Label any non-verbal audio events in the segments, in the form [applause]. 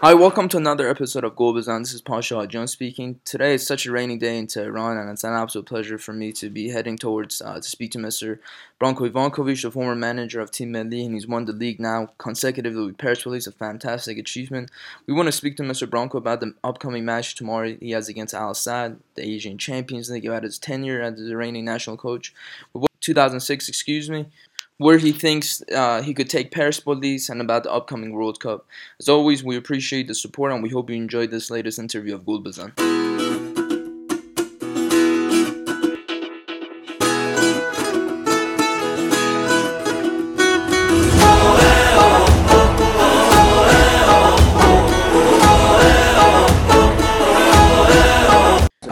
Hi, welcome to another episode of Golbazan. This is Pasha Jones speaking. Today is such a rainy day in Tehran, and it's an absolute pleasure for me to be heading towards uh, to speak to Mr. Branko Ivankovic, the former manager of Team Melli, and he's won the league now consecutively with Persepolis, a fantastic achievement. We want to speak to Mr. Branko about the upcoming match tomorrow he has against Al Sadd, the Asian Champions League, about his tenure as the Iranian national coach. 2006, excuse me where he thinks uh, he could take Persepolis and about the upcoming World Cup. As always, we appreciate the support and we hope you enjoyed this latest interview of Golbazan.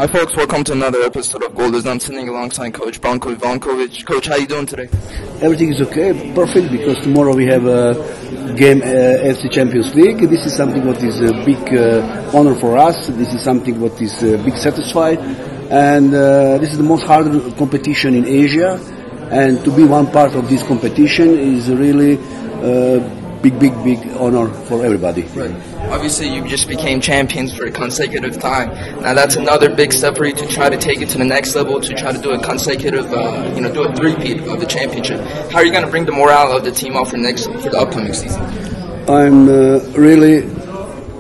Hi folks, welcome to another episode of Golders. I'm sitting alongside Coach Branko Ivankovic. Coach, how are you doing today? Everything is okay, perfect, because tomorrow we have a game uh, FC Champions League. This is something what is a big uh, honor for us. This is something what is uh, big satisfied, and uh, this is the most hard competition in Asia. And to be one part of this competition is really uh, big, big, big honor for everybody. Right. Obviously, you just became champions for a consecutive time. Now that's another big step for you to try to take it to the next level, to try to do a consecutive, uh, you know, do a three-peat of the championship. How are you going to bring the morale of the team up for next for the upcoming season? I'm uh, really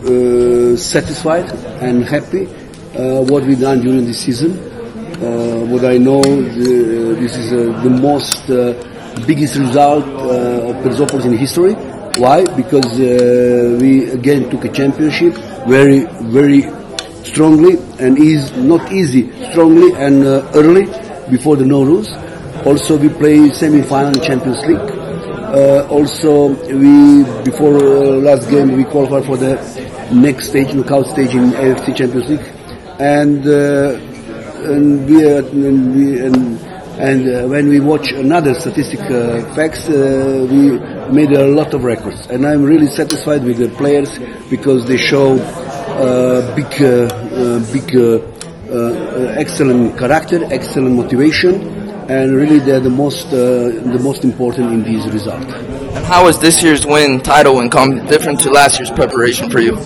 uh, satisfied and happy uh, what we've done during this season. Uh, what I know, the, this is uh, the most biggest result of Persepolis in history why? Because uh, we again took a championship very, very strongly and is not easy, strongly and uh, early before the Nowruz. Also, we play semi-final Champions League. Uh, also, we before uh, last game we qualified for the next stage, knockout stage in AFC Champions League, and uh, and we, and, we and and uh, when we watch another statistic uh, facts, uh, we made a lot of records. And I'm really satisfied with the players because they show uh, big, uh, uh, big, excellent character, excellent motivation, and really they're the most, the most important in these results. And how was this year's win, title, and come different to last year's preparation for you?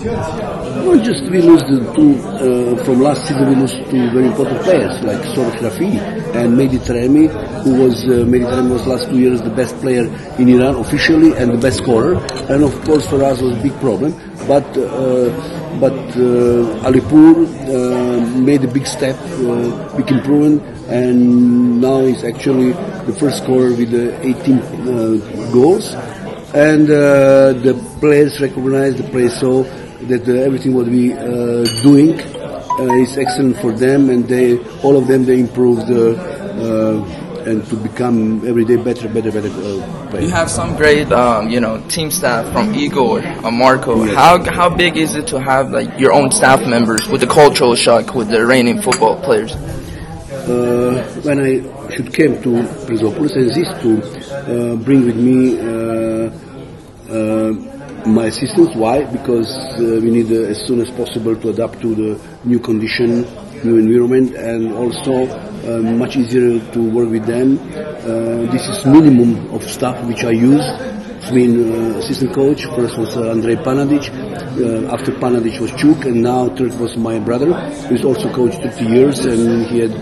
Well, just we lose the two uh, from last season. We lost two very important players like Soroush Rafi and Mehdi Taremi, who was uh, Mehdi Taremi was last two years the best player in Iran officially and the best scorer. And of course, for us was a big problem. But uh, but uh, Alipour uh, made a big step, uh, big improvement, and now he's actually the first scorer with the 18 uh, goals. And the players recognize the players so that uh, everything what we uh, doing uh, is excellent for them, and they all of them they improve and to become every day better, better, better. Uh, you have some great, um, you know, team staff from Igor, uh, Marco. Yes. How how big is it to have like your own staff members with the cultural shock with the Iranian football players? Uh, when I should came to Persepolis, I insist to bring with me my assistants. Why? Because uh, we need uh, as soon as possible to adapt to the new condition, new environment, and also uh, much easier to work with them. Uh, this is minimum of staff which I use. I mean, uh, assistant coach. First was uh, Andrei Panadic. after Panadic was Chuk, and now third was my brother, who's also coached 30 years, and he had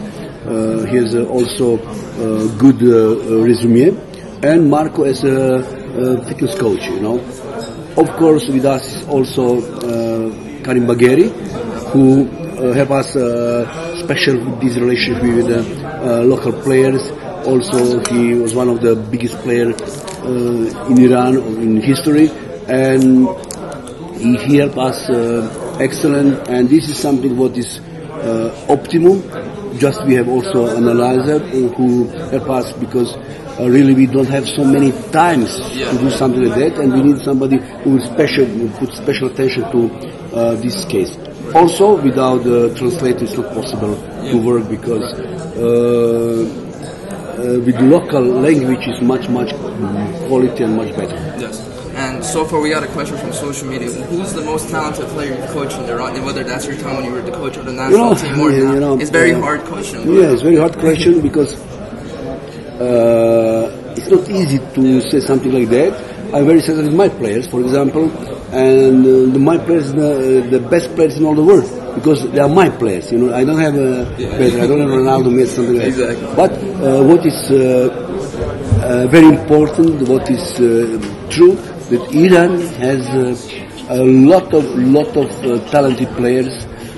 he has also good resume. And Marco as a fitness coach, you know. Of course, with us also uh, Karim Bagheri, who uh, help us uh, special this relationship with uh, local players. Also, he was one of the biggest players uh, in Iran in history, and he, he helped us uh, excellent. And this is something what is optimum. Just we have also an analyzer who help us because uh, really we don't have so many times yeah. to do something like that, and we need somebody who will special put special attention to uh, this case. Also, without the translator, it's not possible yeah. to work because uh, uh, with local language is much much quality and much better. Yes. And so far, we got a question from social media. Who's the most talented player you've coached in Iran? Whether that's your time when you were the coach of the national you know, team or yeah, you know, it's very uh, hard question. Yeah, it's very hard question [laughs] because uh, it's not easy to say something like that. I'm very satisfied with my players. For example, and uh, the, my players the, the best players in all the world because they are my players. You know, I don't have a yeah. I don't have Ronaldo, Messi, something like exactly. that. But uh, what is uh, uh, very important, what is uh, true, that Iran has a lot of lot of talented players.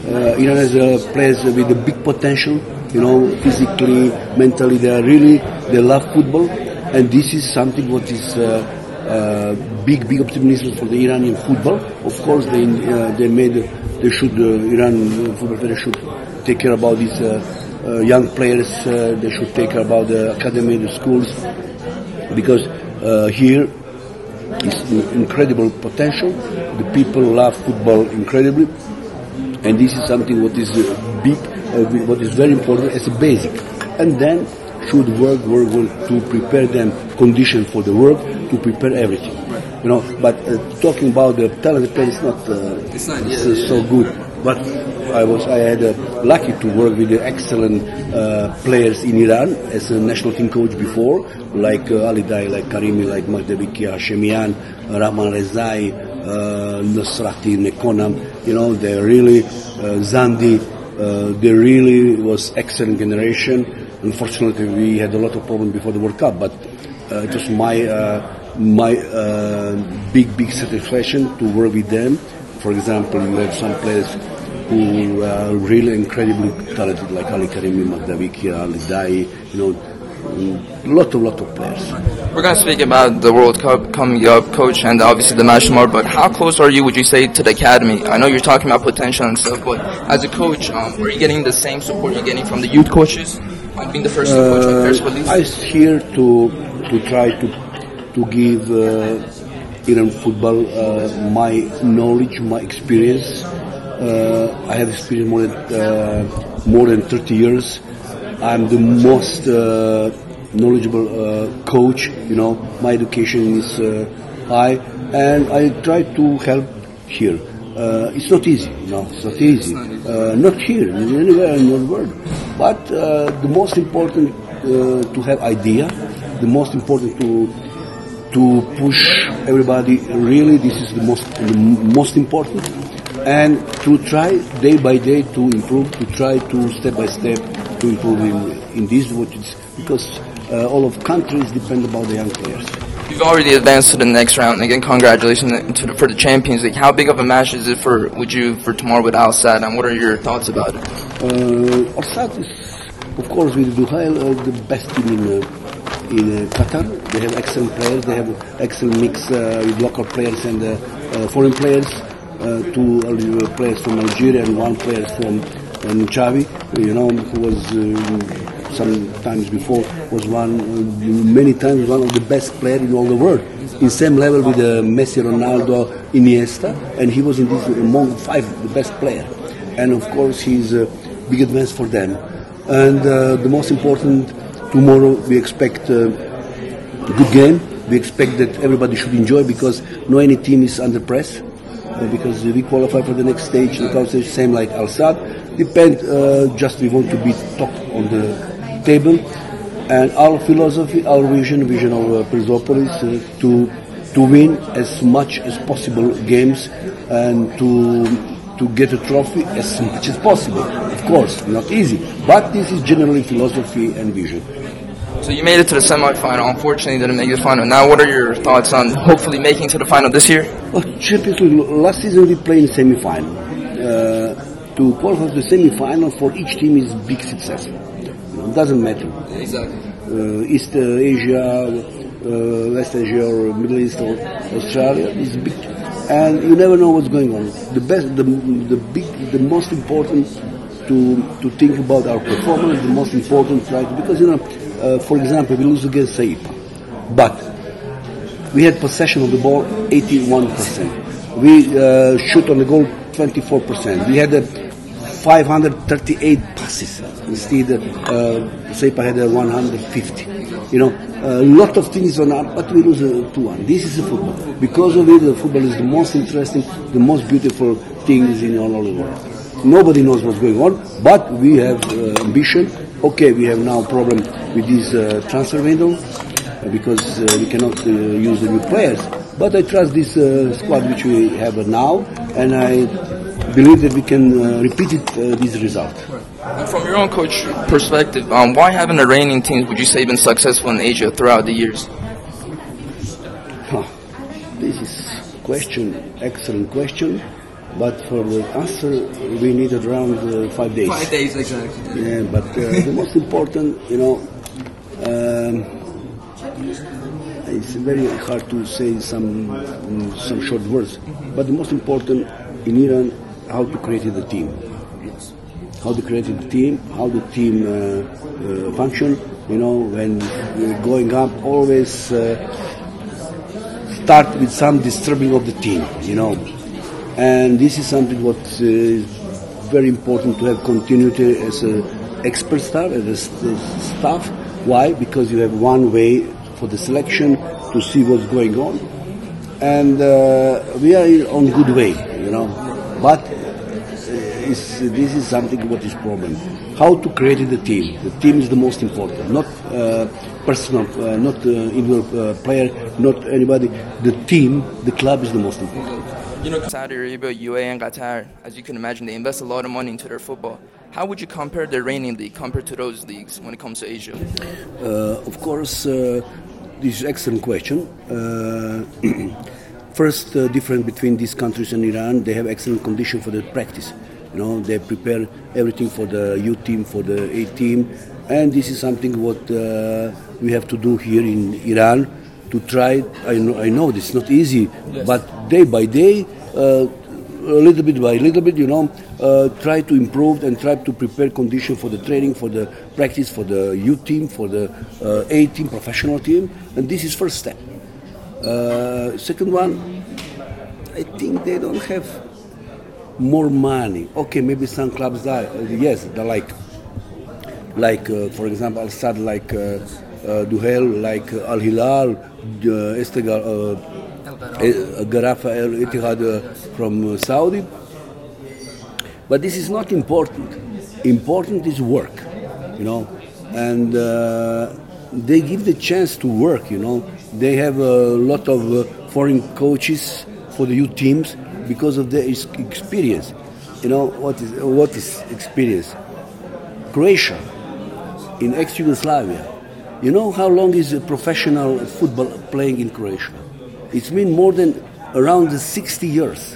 Uh Iran has players with a big potential. You know, physically, mentally, they are really they love football, and this is something what is uh, big, big optimism for the Iranian football. Of course, they uh, they made they should uh, Iran football federation should take care about these young players. they should take care about the academy, the schools, because here is incredible potential. The people love football incredibly, and this is something what is big, uh, what is very important as a basic. And then should work, work, work to prepare them condition for the work, to prepare everything. You know, but uh, talking about the talent is not, uh, it's not yeah, yeah, so good. But I was I had uh, lucky to work with the excellent uh, players in Iran as a national team coach before, like uh, Ali Daei, like Karimi, like Mahdavikia, Hashemian, Rahman Rezaei, uh, Nosrati, Nekounam. You know, they really uh, Zandi. Uh, they really was excellent generation. Unfortunately, we had a lot of problems before the World Cup, but uh, it was my my big big satisfaction to work with them. For example, you have some players who are really incredibly talented, like Ali Karimi, Mahdavikia, Ali Daei, you know, lot of lot of players. We're going to speak about the World Cup coming up, coach, and obviously the national. But how close are you, would you say, to the academy? I know you're talking about potential and stuff, but as a coach, um, are you getting the same support you're getting from the youth coaches? Being the first uh, coach with I here to to try to to give uh, Iran football uh, my knowledge, my experience. Uh, I have experience more than uh, more than 30 years. I'm the most uh, knowledgeable coach. You know, my education is high, and I try to help here. Uh, it's not easy. No, it's not easy. Uh, not here, anywhere in the world. But uh, the most important to have idea, the most important to to push everybody. Really, this is the most the most important, and to try day by day to improve, to try to step by step to improve in in this what is because uh, all of countries depend about the young players. You've already advanced to the next round. Again, congratulations the, for the Champions League. How big of a match is it for would you for tomorrow with Al Sadd, and what are your thoughts about it? Uh, Al Sadd is, of course, with Duhail, uh, the best team in. Uh, in uh, Qatar. They have excellent players. They have excellent mix uh, with local players and uh, foreign players. two players from Algeria and one player from um, you know, who was some times before was one many times one of the best players in all the world in same level with uh, Messi, Ronaldo, Iniesta, and he was in this among five the best player. And of course, he's a big advance for them. And uh, the most important Tomorrow we expect a good game. We expect that everybody should enjoy because no any team is under press. Uh, because we qualify for the next stage, the same like Al Sadd. Depend, uh, just we want to be top on the table. And our philosophy, our vision, vision of uh, Persepolis, uh, to to win as much as possible games and to to get a trophy as much as possible. Of course, not easy, but this is generally philosophy and vision. So you made it to the semifinal. Unfortunately, didn't make the final. Now, what are your thoughts on hopefully making to the final this year? Well, Champions League. Last season we played in semifinal. Uh, to qualify the semifinal for each team is big success. It doesn't matter. Exactly. Uh, East Asia, uh, West Asia, or Middle East, or Australia is big and you never know what's going on. The best, the, the big, the most important to to think about our performance. The most important, right? Because you know, uh, for example, we lose against Saipa, but we had possession of the ball 81 percent. We uh, shoot on the goal 24 percent. We had a 538 passes. Instead, uh, Saipa had a 150. You know, a lot of things on up, but we lose uh, 2-1. This is football. Because of it, the football is the most interesting, the most beautiful things in all the world. Nobody knows what's going on, but we have uh, ambition. Okay, we have now problem with this uh, transfer window uh, because uh, we cannot uh, use the new players. But I trust this uh, squad which we have now, and I believe that we can uh, repeat it, uh, this result. And from your own coach perspective, um, why haven't the Iranian teams, would you say, been successful in Asia throughout the years? Huh. This is question, excellent question. But for the answer, we needed around uh, five days. Five days, exactly. Yeah, but uh, the most important, you know, um, it's very hard to say some um, some short words. But the most important in Iran, how to create the team, how to create the team, how the team uh, uh, function. You know, when going up, always uh, start with some disturbing of the team. You know, and this is something what uh, is very important to have continuity as a expert staff, as a st- staff. Why? Because you have one way for the selection to see what's going on, and uh, we are on good way, you know. But uh, this is something what is problem. How to create the team? The team is the most important, not uh, personal, uh, not uh, individual uh, player, not anybody. The team, the club is the most important. You know, Saudi Arabia, UAE, and Qatar, as you can imagine, they invest a lot of money into their football. How would you compare the Iranian league compared to those leagues when it comes to Asia? Uh, of course, uh, this is excellent question. Uh, [clears throat] first, uh, difference between these countries and Iran, they have excellent condition for the practice. You know, they prepare everything for the U team, for the A team, and this is something what uh, we have to do here in Iran to try. I know, I know it's not easy, but day by day, uh, a little bit by little bit, you know, uh, try to improve and try to prepare condition for the training, for the practice, for the U team, for the uh, A team, professional team, and this is first step. Uh, second one, I think they don't have more money. Okay, maybe some clubs die. Uh, yes, they like, like uh, for example, Al Sadd, like uh, uh, Duhail, like uh, Al Hilal, uh, Estegal, uh, Gharafa Al Ittihad uh, from uh, Saudi. But this is not important. Important is work, you know, and uh, they give the chance to work. You know, they have a lot of uh, foreign coaches for the youth teams because of their experience. You know what is what is experience? Croatia, in ex-Yugoslavia. You know how long is a professional football playing in Croatia? It's been more than around 60 years.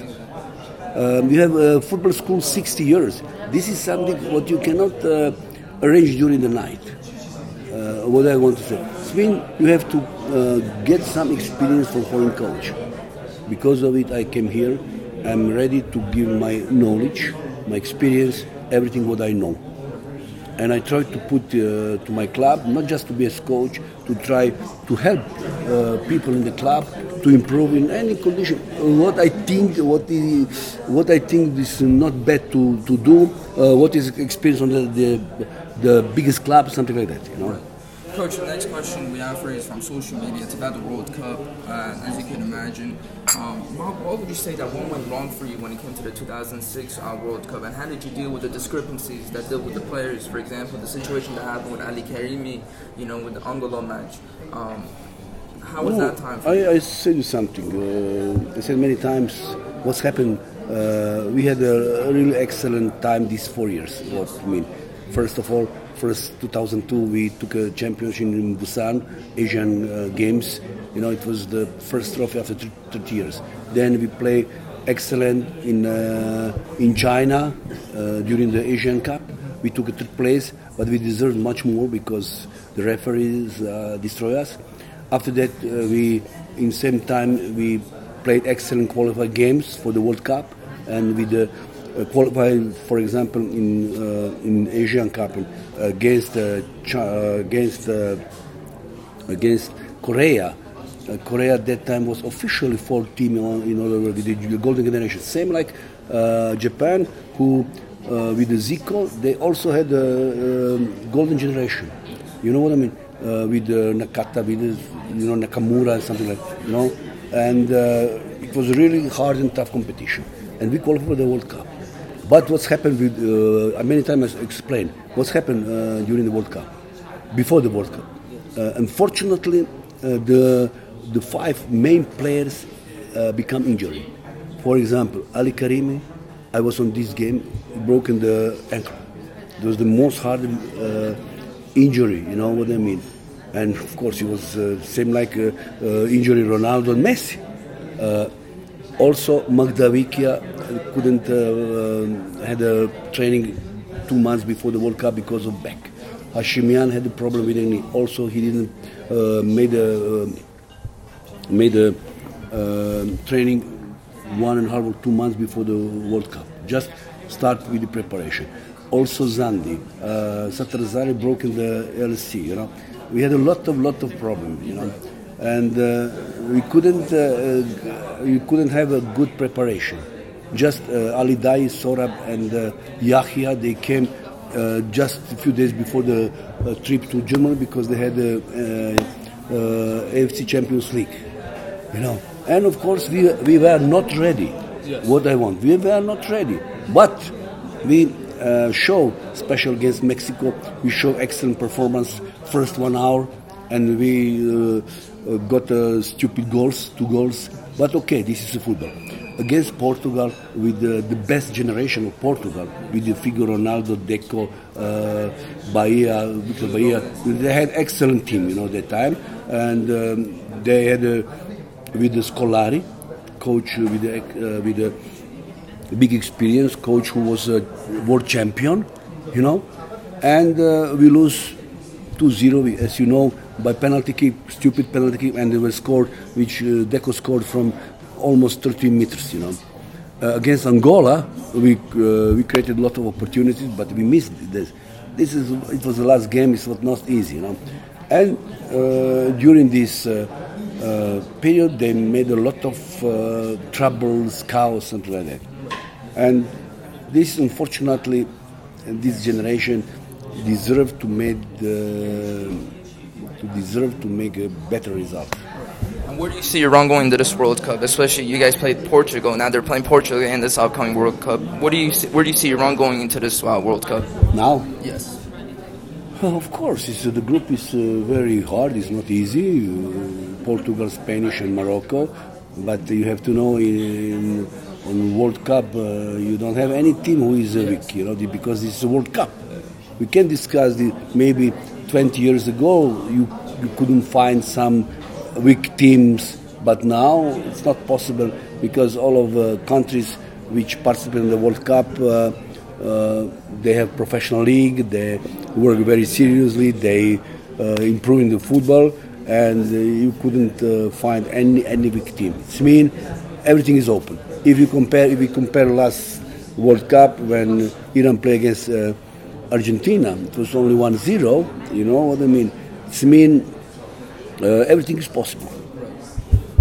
Um, you have a football school 60 years. This is something what you cannot uh, arrange during the night. Uh, what I want to say. It means you have to uh, get some experience from foreign coach. Because of it, I came here. I'm ready to give my knowledge, my experience, everything what I know and I try to put uh, to my club, not just to be a coach, to try to help uh, people in the club to improve in any condition. What I think, what is, what I think is not bad to, to do, uh, what is experience on the, the the biggest club, something like that, you know. Coach, the next question we have for you is from social media. It's about the World Cup. Uh, as you can imagine, um, what, what would you say that one went wrong for you when it came to the 2006 uh, World Cup, and how did you deal with the discrepancies that deal with the players? For example, the situation that happened with Ali Karimi, you know, with the Angola match. Um, how was No, that time for you? I, I said something. Uh, I said many times what's happened. Uh, we had a really excellent time these four years. What I mean, first of all, first 2002 we took a championship in Busan Asian uh, Games. You know, it was the first trophy after 30 years. Then we play excellent in uh, in China uh, during the Asian Cup. We took a third place, but we deserved much more because the referees uh, destroy us. After that, uh, we in same time we played excellent qualified games for the World Cup, and we uh, uh, qualified, for example, in uh, in Asian Cup against uh, against uh, against Korea. Korea at that time was officially fourth team in words, with the, the golden generation. Same like Japan, who uh, with the Zico, they also had a, um, golden generation. You know what I mean? Uh, with uh, Nakata, with you know Nakamura and something like you know, and it was really hard and tough competition, and we qualified for the World Cup. But what's happened with uh, many times I explained what's happened uh, during the World Cup, before the World Cup. Uh, unfortunately, uh, the the five main players uh, become injured. For example, Ali Karimi, I was on this game, broken the ankle. It was the most hard uh, injury, you know what I mean? And of course, it was same like injury Ronaldo and Messi. Uh, also, Mahdavikia couldn't uh, had a training two months before the World Cup because of back. Hashemian had a problem with knee. Also, he didn't uh, made a uh, made a uh, training one and a half or two months before the World Cup. Just start with the preparation. Also, Zandi, uh, Sattar Zare broke in the LC. You know, we had a lot of lot of problems. You know, and uh, we couldn't uh, uh, we couldn't have a good preparation. Just uh, Ali Daei, Sorab, and uh, Yahya they came uh, just a few days before the uh, trip to Germany because they had the uh, uh, AFC Champions League, you know. And of course, we, we were not ready. Yes. What I want, we were not ready. But we uh, show, special against Mexico, we show excellent performance first one hour, and we uh, uh, got uh, stupid goals, two goals. But okay, this is football against Portugal with the, best generation of Portugal, with the Figo, Ronaldo, Deco, Baía, Vítor Baía. They had excellent team, you know, that time, and um, they had with the Scolari, coach with the, uh, with a big experience, coach who was a world champion, you know, and uh, we lose 2-0, as you know, by penalty kick, stupid penalty kick, and they were scored, which uh, Deco scored from almost 13 meters, you know. Uh, against Angola, we, uh, we created a lot of opportunities, but we missed this. This is, it was the last game, it was not easy, you know. And uh, during this uh, uh, period, they made a lot of uh, troubles, chaos, and like that. And this, unfortunately, this generation deserve to make the, to deserve to make a better result. And where do you see Iran going into this World Cup? Especially you guys played Portugal. Now they're playing Portugal in this upcoming World Cup. What do you see, where do you see Iran going into this uh, World Cup? Now, Yes. Well, of course, it's, uh, the group is uh, very hard. It's not easy. Uh, Portugal, Spanish, and Morocco. But you have to know in, in World Cup uh, you don't have any team who is weak. You know, because it's a World Cup. We can discuss maybe 20 years ago you you couldn't find some weak teams, but now it's not possible because all of the countries which participate in the World Cup. Uh, uh, they have professional league. They work very seriously. They uh, improving the football, and uh, you couldn't uh, find any any weak team. It means everything is open. If you compare, if we compare last World Cup when Iran played against uh, Argentina, it was only 1-0. You know what I mean? It means uh, everything is possible.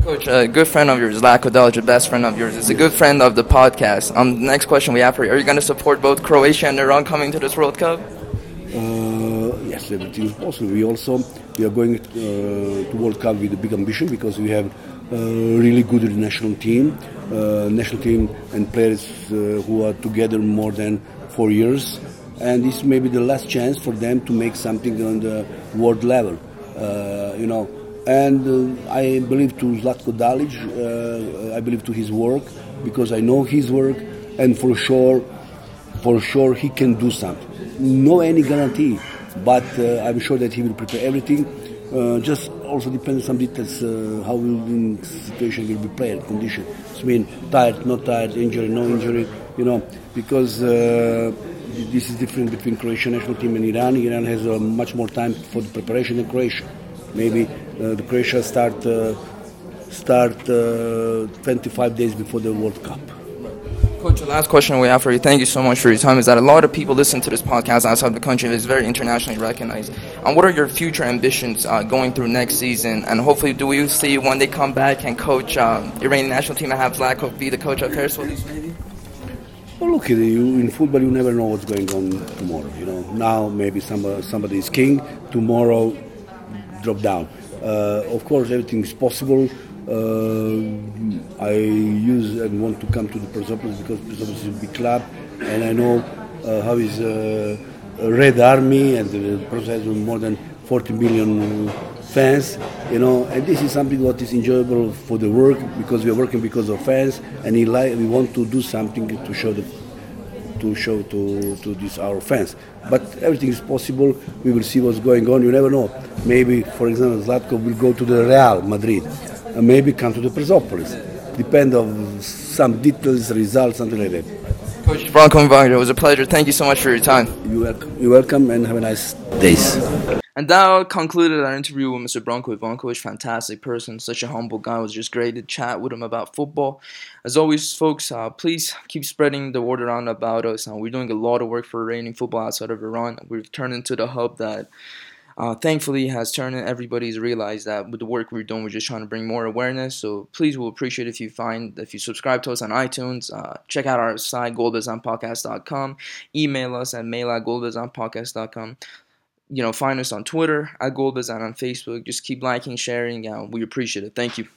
Coach, a good friend of yours, Zlatko Dalic, a best friend of yours, is a good friend of the podcast. Um, the next question we have for you: Are you going to support both Croatia and Iran coming to this World Cup? Uh, yes, everything is possible. We also we are going uh, to World Cup with a big ambition because we have a really good national team, uh, national team and players uh, who are together more than four years, and this may be the last chance for them to make something on the world level. Uh, you know, and uh, I believe to Zlatko Dalic, uh, I believe to his work because I know his work, and for sure, for sure he can do something. No any guarantee, but uh, I'm sure that he will prepare everything. Uh, just also depends some details uh, how will the situation will be played, condition. I mean, tired, not tired, injury, no injury, you know, because this is different between Croatian national team and Iran. Iran has uh, much more time for the preparation than Croatia. Maybe uh, the Croatia start uh, start uh, 25 days before the World Cup. Coach, the last question we have for you, thank you so much for your time, is that a lot of people listen to this podcast outside the country. It's very internationally recognized. And what are your future ambitions uh, going through next season? And hopefully, do we see when they come back and coach um, Iranian national team and have Zlatko be the coach of maybe? Well, look, you, in football, you never know what's going on tomorrow. You know, now maybe somebody, somebody is king, tomorrow drop down. Uh, of course, everything is possible. Uh, I use and want to come to the Persepolis because Persepolis is a big club, and I know uh, how is uh, Red Army, and the Persepolis has more than 40 million fans, you know, and this is something what is enjoyable for the work because we are working because of fans, and we like we want to do something to show the to show to to these our fans. But everything is possible. We will see what's going on. You never know. Maybe, for example, Zlatko will go to the Real Madrid, and maybe come to the Persepolis. Depend on some details, results, something like that. Coach Branko Wagner, it was a pleasure. Thank you so much for your time. You're welcome, you're welcome and have a nice days. And that concluded our interview with Mr. Branko Ivankovic. Fantastic person, such a humble guy. It was just great to chat with him about football. As always, folks, uh, please keep spreading the word around about us. Uh, we're doing a lot of work for Iranian football outside of Iran. We've turned into the hub that uh, thankfully has turned everybody's realized that with the work we're doing we're just trying to bring more awareness so please we'll appreciate if you find if you subscribe to us on itunes uh, check out our site golbazanpodcast.com email us at mail at golbazanpodcast.com you know find us on twitter at golbazan on facebook. Just keep liking sharing we appreciate it. Thank you